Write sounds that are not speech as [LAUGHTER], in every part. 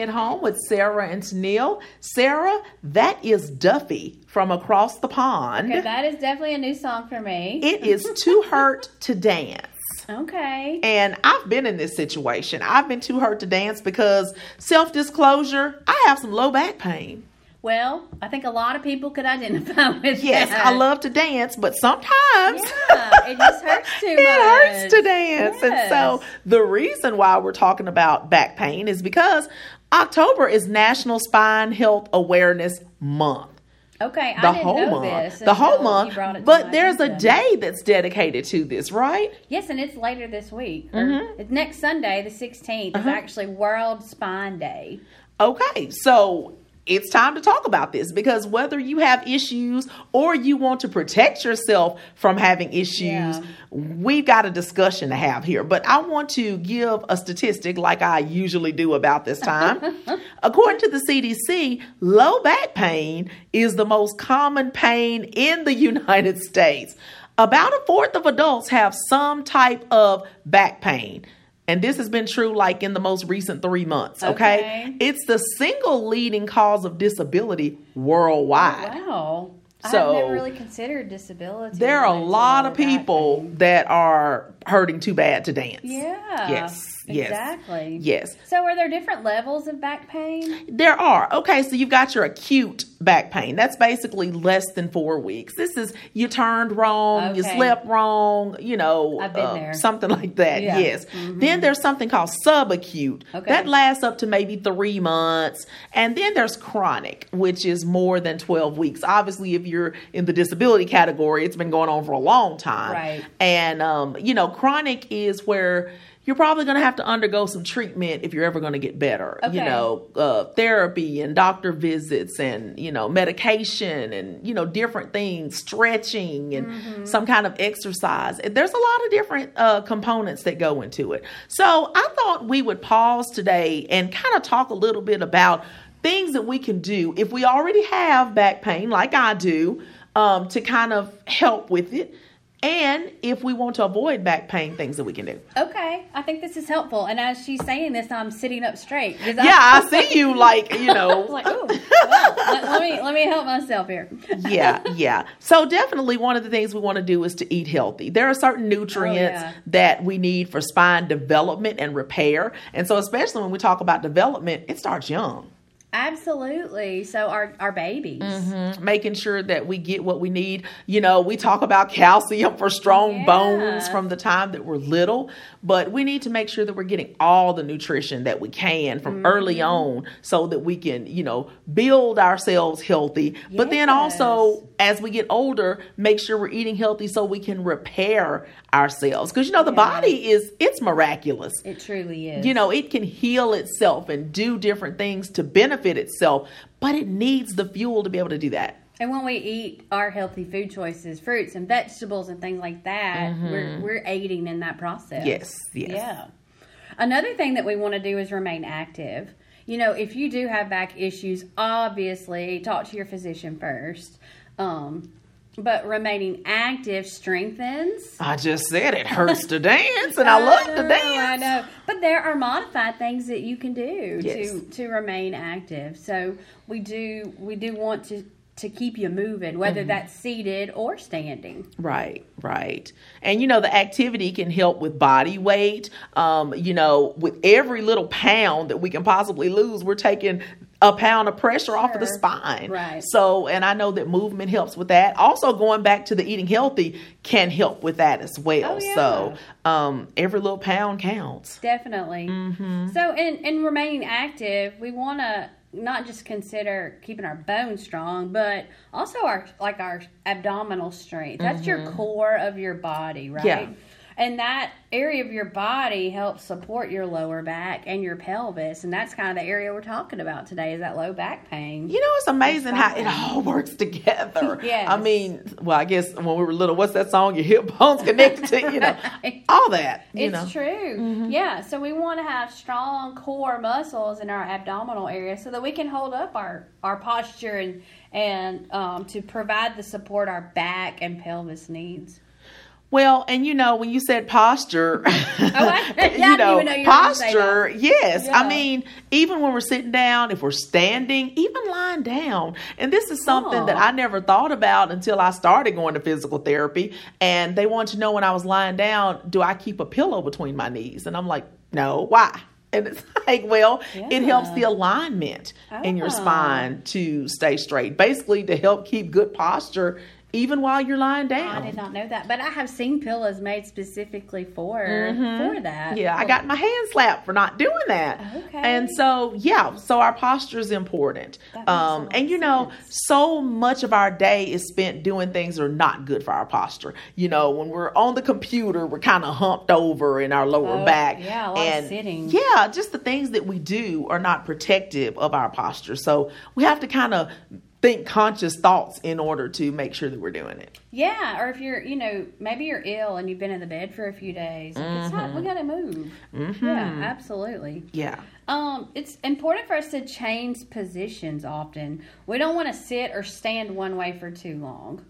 It home with Sarah and Tennille. Sarah, that is Duffy from across the pond. Okay, that is definitely a new song for me. It is [LAUGHS] Too Hurt to Dance. Okay. And I've been in this situation. I've been too hurt to dance because, self disclosure, I have some low back pain. Well, I think a lot of people could identify [LAUGHS] with Yes, that. I love to dance, but sometimes Yeah, it just hurts [LAUGHS] too it much. hurts to dance. And so the reason why we're talking about back pain is because October is National Spine Health Awareness Month. Okay, The I didn't whole know month. this. The whole month. brought it to But there's a day that's dedicated to this, right? Yes, and it's later this week. Mm-hmm. it's next Sunday, the 16th, Uh-huh. is actually World Spine Day. Okay, so it's time to talk about this because whether you have issues or you want to protect yourself from having issues, Yeah. we've got a discussion to have here. But I want to give a statistic like I usually do about this time. [LAUGHS] According to the CDC, low back pain is the most common pain in the [LAUGHS] United States. About a fourth of adults have some type of back pain. And this has been true like in the most recent three months, okay? Okay. It's the single leading cause of disability worldwide. Wow. So, I've never really considered disability. There are a lot of people pain. that are hurting too bad to dance. Yeah. Yes, yes. Exactly. Yes. So, are there different levels of back pain? There are. Okay, so you've got your acute back pain. That's basically less than four weeks. This is you turned wrong, you slept wrong, you know, I've been there. something like that. Yeah. Yes. Mhm. Then there's something called subacute. Okay. That lasts up to maybe three months. And then there's chronic, which is more than 12 weeks. Obviously, if you're in the disability category, it's been going on for a long time. Right. And, um, you know, chronic is where you're probably going to have to undergo some treatment if you're ever going to get better. You know, uh, therapy and doctor visits and, you know, medication and, you know, different things, stretching and Mm-hmm. some kind of exercise. There's a lot of different uh, components that go into it. So I thought we would pause today and kind of talk a little bit about things that we can do if we already have back pain, like I do, um, to kind of help with it. And if we want to avoid back pain, things that we can do. Okay, I think this is helpful. And as she's saying this, I'm sitting up straight. Yeah, I [LAUGHS] see you like, you [LAUGHS] know. like, ooh, well, let, let me let me help myself here. [LAUGHS] yeah, yeah. So definitely one of the things we want to do is to eat healthy. There are certain oh, nutrients Oh, yeah. that we need for spine development and repair. And so especially when we talk about development, it starts young. Absolutely. So our our babies. Mm-hmm. Making sure that we get what we need. You know, we talk about calcium for strong Yeah. bones from the time that we're little, but we need to make sure that we're getting all the nutrition that we can from Mm-hmm. early on so that we can, you know, build ourselves healthy. But then also, as we get older, make sure we're eating healthy so we can repair ourselves. Because, you know, the Yeah. body is, it's miraculous. It truly is. You know, it can heal itself and do different things to benefit itself, but it needs the fuel to be able to do that. And when we eat our healthy food choices, fruits and vegetables and things like that, we're we're aiding in that process. Mm-hmm. Yes, yes. Yeah. Another thing that we want to do is remain active. You know, if you do have back issues, obviously talk to your physician first. Um, but remaining active strengthens. I just said it hurts to dance, and I [LAUGHS] love to dance. I know. But there are modified things that you can do Yes. to to remain active. So we do we do want to to keep you moving, whether Mm-hmm. that's seated or standing. Right, right. And you know, the activity can help with body weight. Um, you know, with every little pound that we can possibly lose, we're taking a pound of pressure off of the spine. Right. So, and I know that movement helps with that. Also, going back to the eating healthy can help with that as well. Oh, yeah. So, um, every little pound counts. Definitely. Mm-hmm. So in in remaining active, we want to not just consider keeping our bones strong, but also our like our abdominal strength. That's your core of your body, right? Mm-hmm. Yeah. And that area of your body helps support your lower back and your pelvis, and that's kind of the area we're talking about today is that low back pain. You know, it's amazing how it all [LAUGHS] works together. [LAUGHS] Yes. I mean, well, I guess when we were little, what's that song? Your hip bones connected to, you know, [LAUGHS] all that. You It's know. Mm-hmm. true. Yeah. So we want to have strong core muscles in our abdominal area so that we can hold up our, our posture and, and um, to provide the support our back and pelvis needs. Well, and you know, when you said posture, Oh, I- yeah, you know, know you were gonna say posture, yes. Yeah. I mean, even when we're sitting down, if we're standing, even lying down. And this is something Aw. that I never thought about until I started going to physical therapy. And they wanted to know when I was lying down, do I keep a pillow between my knees? And I'm like, no, why? And it's [LAUGHS] like, well, it helps the alignment in your Ah. spine to stay straight. Basically, to help keep good posture even while you're lying down. I did not know that, but I have seen pillows made specifically for for that. Mm-hmm. Yeah, I got my hand slapped for not doing that. Okay. And so, yeah, so our posture is important. That makes a Um, and you know, sense. so much of our day is spent doing things that are not good for our posture. You know, when we're on the computer, we're kind of humped over in our lower Oh, back. yeah, a lot of and sitting. Yeah, just the things that we do are not protective of our posture. So we have to kind of think conscious thoughts in order to make sure that we're doing it. Yeah, or if you're, you know, maybe you're ill and you've been in the bed for a few days, like, it's Mm-hmm. we got to move. Yeah, absolutely. Yeah. Um, it's important for us to change positions often. We don't want to sit or stand one way for too long.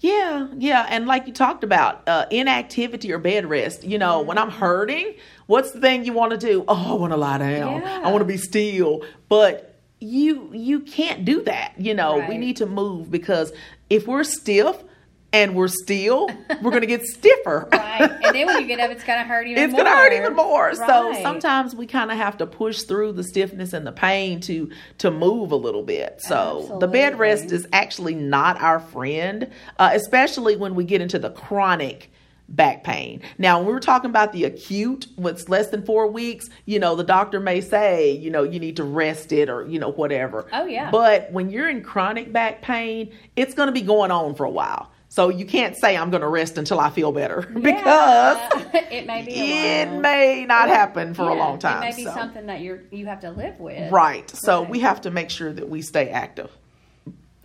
Yeah, yeah, and like you talked about, uh, inactivity or bed rest. You know, when I'm hurting, what's the thing you want to do? Oh, I want to lie down. Yeah. I want to be still. But you you can't do that. You know, we need to move because if we're stiff and we're still, we're going to get stiffer. [LAUGHS] Right. and then when you get up, it's going to hurt even it's more. going to hurt even more. So sometimes we kind of have to push through the stiffness and the pain to to move a little bit. So the bed rest is actually not our friend, uh, especially when we get into the chronic back pain. Now, when we're talking about the acute, what's less than four weeks, you know, the doctor may say, you know, you need to rest it or, you know, whatever. Oh, yeah. But when you're in chronic back pain, it's going to be going on for a while. So you can't say I'm going to rest until I feel better [LAUGHS] because [LAUGHS] it may be it may not happen for a long time. It may be so. something that you're you have to live with. Right. So Right. we have to make sure that we stay active.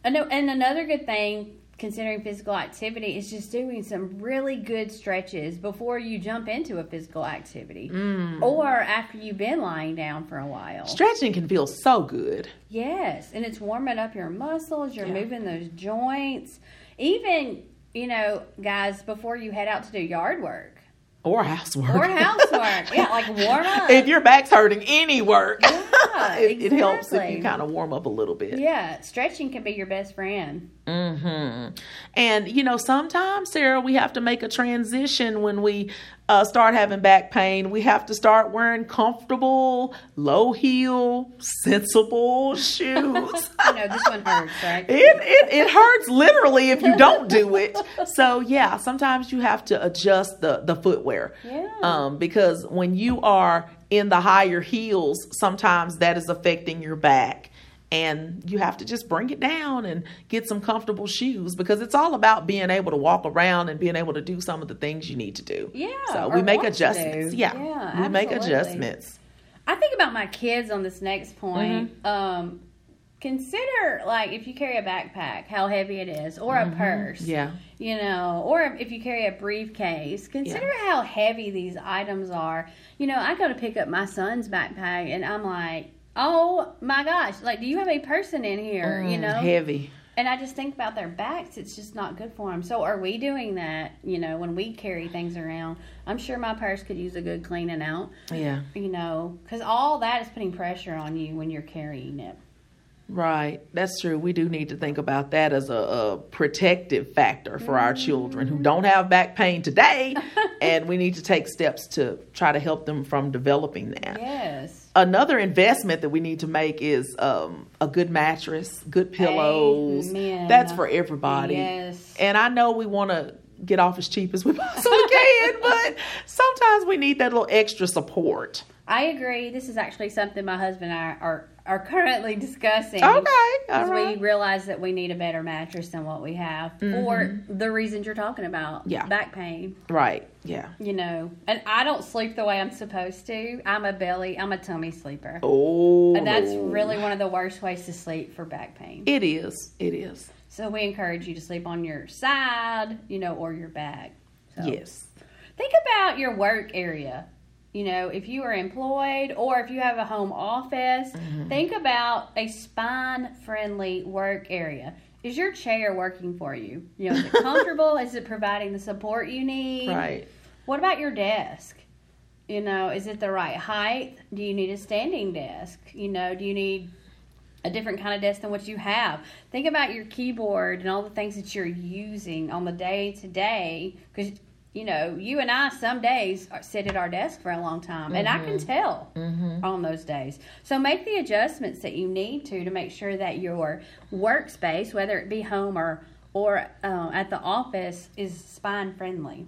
I know, and another good thing considering physical activity is just doing some really good stretches before you jump into a physical activity Mm. or after you've been lying down for a while. Stretching can feel so good. Yes, and it's warming up your muscles, you're Yeah. moving those joints. Even, you know, guys, before you head out to do yard work Or housework. or housework. yeah, like warm [LAUGHS] up. if your back's hurting, any work. Yeah, [LAUGHS] it, it helps if you kind of warm up a little bit. yeah, stretching can be your best friend. Mm-hmm. And you know, sometimes Sarah, we have to make a transition when we uh, start having back pain. We have to start wearing comfortable, low heel, sensible shoes. [LAUGHS] I know this one hurts, right? It, it it hurts literally if you don't do it. So yeah, sometimes you have to adjust the the footwear. Yeah. Um, because when you are in the higher heels, sometimes that is affecting your back. And you have to just bring it down and get some comfortable shoes because it's all about being able to walk around and being able to do some of the things you need to do. Yeah, So we make adjustments. Yeah. Yeah, we make adjustments. I think about my kids on this next point. Mm-hmm. Um, consider like if you carry a backpack, how heavy it is, or a purse. Mm-hmm. Yeah. You know, or if you carry a briefcase, consider how heavy these items are. You know, I go to pick up my son's backpack, and I'm like, oh my gosh, like, do you have a person in here? you Mm, know, Heavy. and I just think about their backs. It's just not good for them. So, are we doing that? You know, when we carry things around, I'm sure my purse could use a good cleaning out Yeah. you know, because all that is putting pressure on you when you're carrying it. Right, that's true. We do need to think about that as a, a protective factor for our children who don't have back pain today, [LAUGHS] and we need to take steps to try to help them from developing that. Yes. Another investment that we need to make is um, a good mattress, good pillows. Amen. That's for everybody. Yes. And I know we want to get off as cheap as we [LAUGHS] possibly can, but sometimes we need that little extra support. I agree. This is actually something my husband and I are, are currently discussing. Okay, Because right. we realize that we need a better mattress than what we have for the reasons you're talking about. Mm-hmm. Yeah. Back pain, Right, yeah. you know. And I don't sleep the way I'm supposed to. I'm a belly, I'm a tummy sleeper. Oh, And that's really one of the worst ways to sleep for back pain. It is. It is. So we encourage you to sleep on your side, you know, or your back. So Yes. think about your work area. You know, if you are employed or if you have a home office, Mm-hmm. think about a spine friendly work area. is your chair working for you? You know, is it [LAUGHS] comfortable? is it providing the support you need? Right. What about your desk? You know, is it the right height? Do you need a standing desk? You know, do you need a different kind of desk than what you have? Think about your keyboard and all the things that you're using on the day to day because you know, you and I some days sit at our desk for a long time, and mm-hmm. I can mm-hmm. tell mm-hmm. on those days. So make the adjustments that you need to to make sure that your workspace, whether it be home or or uh, at the office, is spine friendly.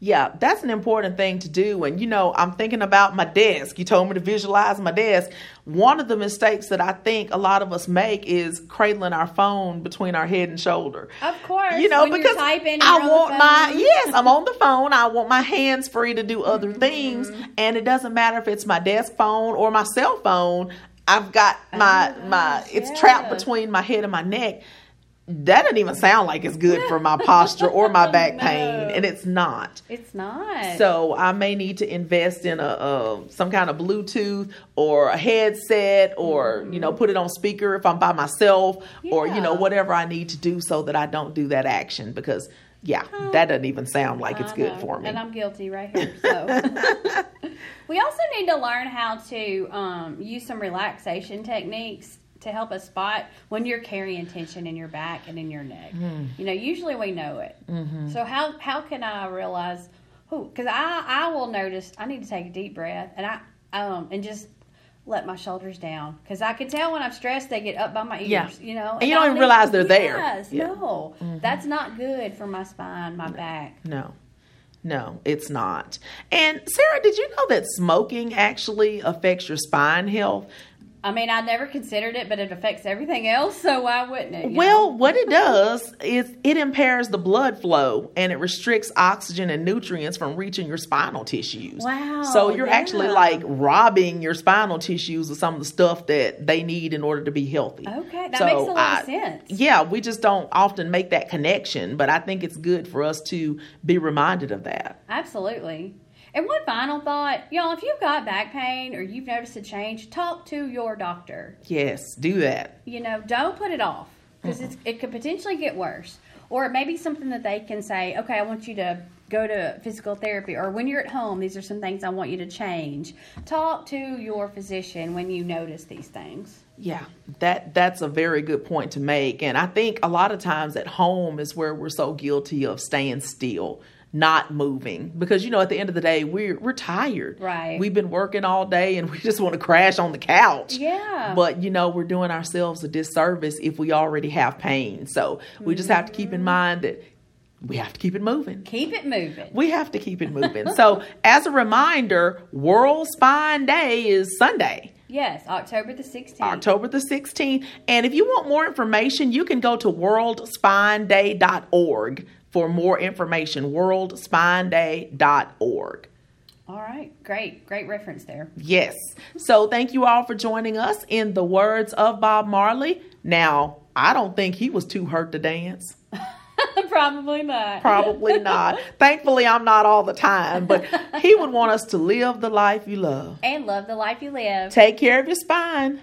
Yeah, that's an important thing to do. And, you know, I'm thinking about my desk. You told me to visualize my desk. One of the mistakes that I think a lot of us make is cradling our phone between our head and shoulder. Of course. You know, because I want my, yes, I'm on the [LAUGHS] phone. I want my hands free to do other mm-hmm. things. And it doesn't matter if it's my desk phone or my cell phone. I've got my, oh, my, it's yeah. trapped between my head and my neck that doesn't even sound like it's good for my posture or my [LAUGHS] back no. pain and it's not it's not so i may need to invest in a, a some kind of bluetooth or a headset or mm-hmm. you know put it on speaker if i'm by myself yeah. or you know whatever i need to do so that i don't do that action because yeah um, that doesn't even sound like it's good for me and i'm guilty right here so [LAUGHS] we also need to learn how to um, use some relaxation techniques to help us spot when you're carrying tension in your back and in your neck. Mm. You know, usually we know it. Mm-hmm. So how how can I realize? Who? Because I I will notice I need to take a deep breath and I um and just let my shoulders down because I can tell when I'm stressed they get up by my ears. Yeah. You know, and, and you don't even realize they're yes, there. Yeah. No, mm-hmm. that's not good for my spine, my no. back. No. No, it's not. And Sarah, did you know that smoking actually affects your spine health? I mean, I never considered it, but it affects everything else, so why wouldn't it? Well, know? what it does is it impairs the blood flow and it restricts oxygen and nutrients from reaching your spinal tissues. Wow. So you're yeah. actually like robbing your spinal tissues of some of the stuff that they need in order to be healthy. Okay, that so makes a lot I, of sense. Yeah, we just don't often make that connection, but I think it's good for us to be reminded of that. Absolutely. And one final thought, y'all, if you've got back pain or you've noticed a change, talk to your doctor. Yes, do that. You know, don't put it off because mm-hmm. it could potentially get worse. Or it may be something that they can say, okay, I want you to go to physical therapy or when you're at home these are some things i want you to change talk to your physician when you notice these things yeah that that's a very good point to make and i think a lot of times at home is where we're so guilty of staying still not moving because you know at the end of the day we're we're tired. Right. We've been working all day and [LAUGHS] we just want to crash on the couch. Yeah. But you know we're doing ourselves a disservice if we already have pain. So we just have to keep in mm-hmm. mind that we have to keep it moving. Keep it moving. We have to keep it moving. so, [LAUGHS] as a reminder, World Spine Day is Sunday. Yes, October the 16th. October the 16th. And if you want more information, you can go to worldspineday.org for more information, worldspineday.org. All right, great, great reference there. Yes. So thank you all for joining us in the words of Bob Marley. Now, I don't think he was too hurt to dance. [LAUGHS] Probably not. Probably [LAUGHS] not. Thankfully, I'm not all the time, but he would want us to live the life you love and love the life you live. Take care of your spine.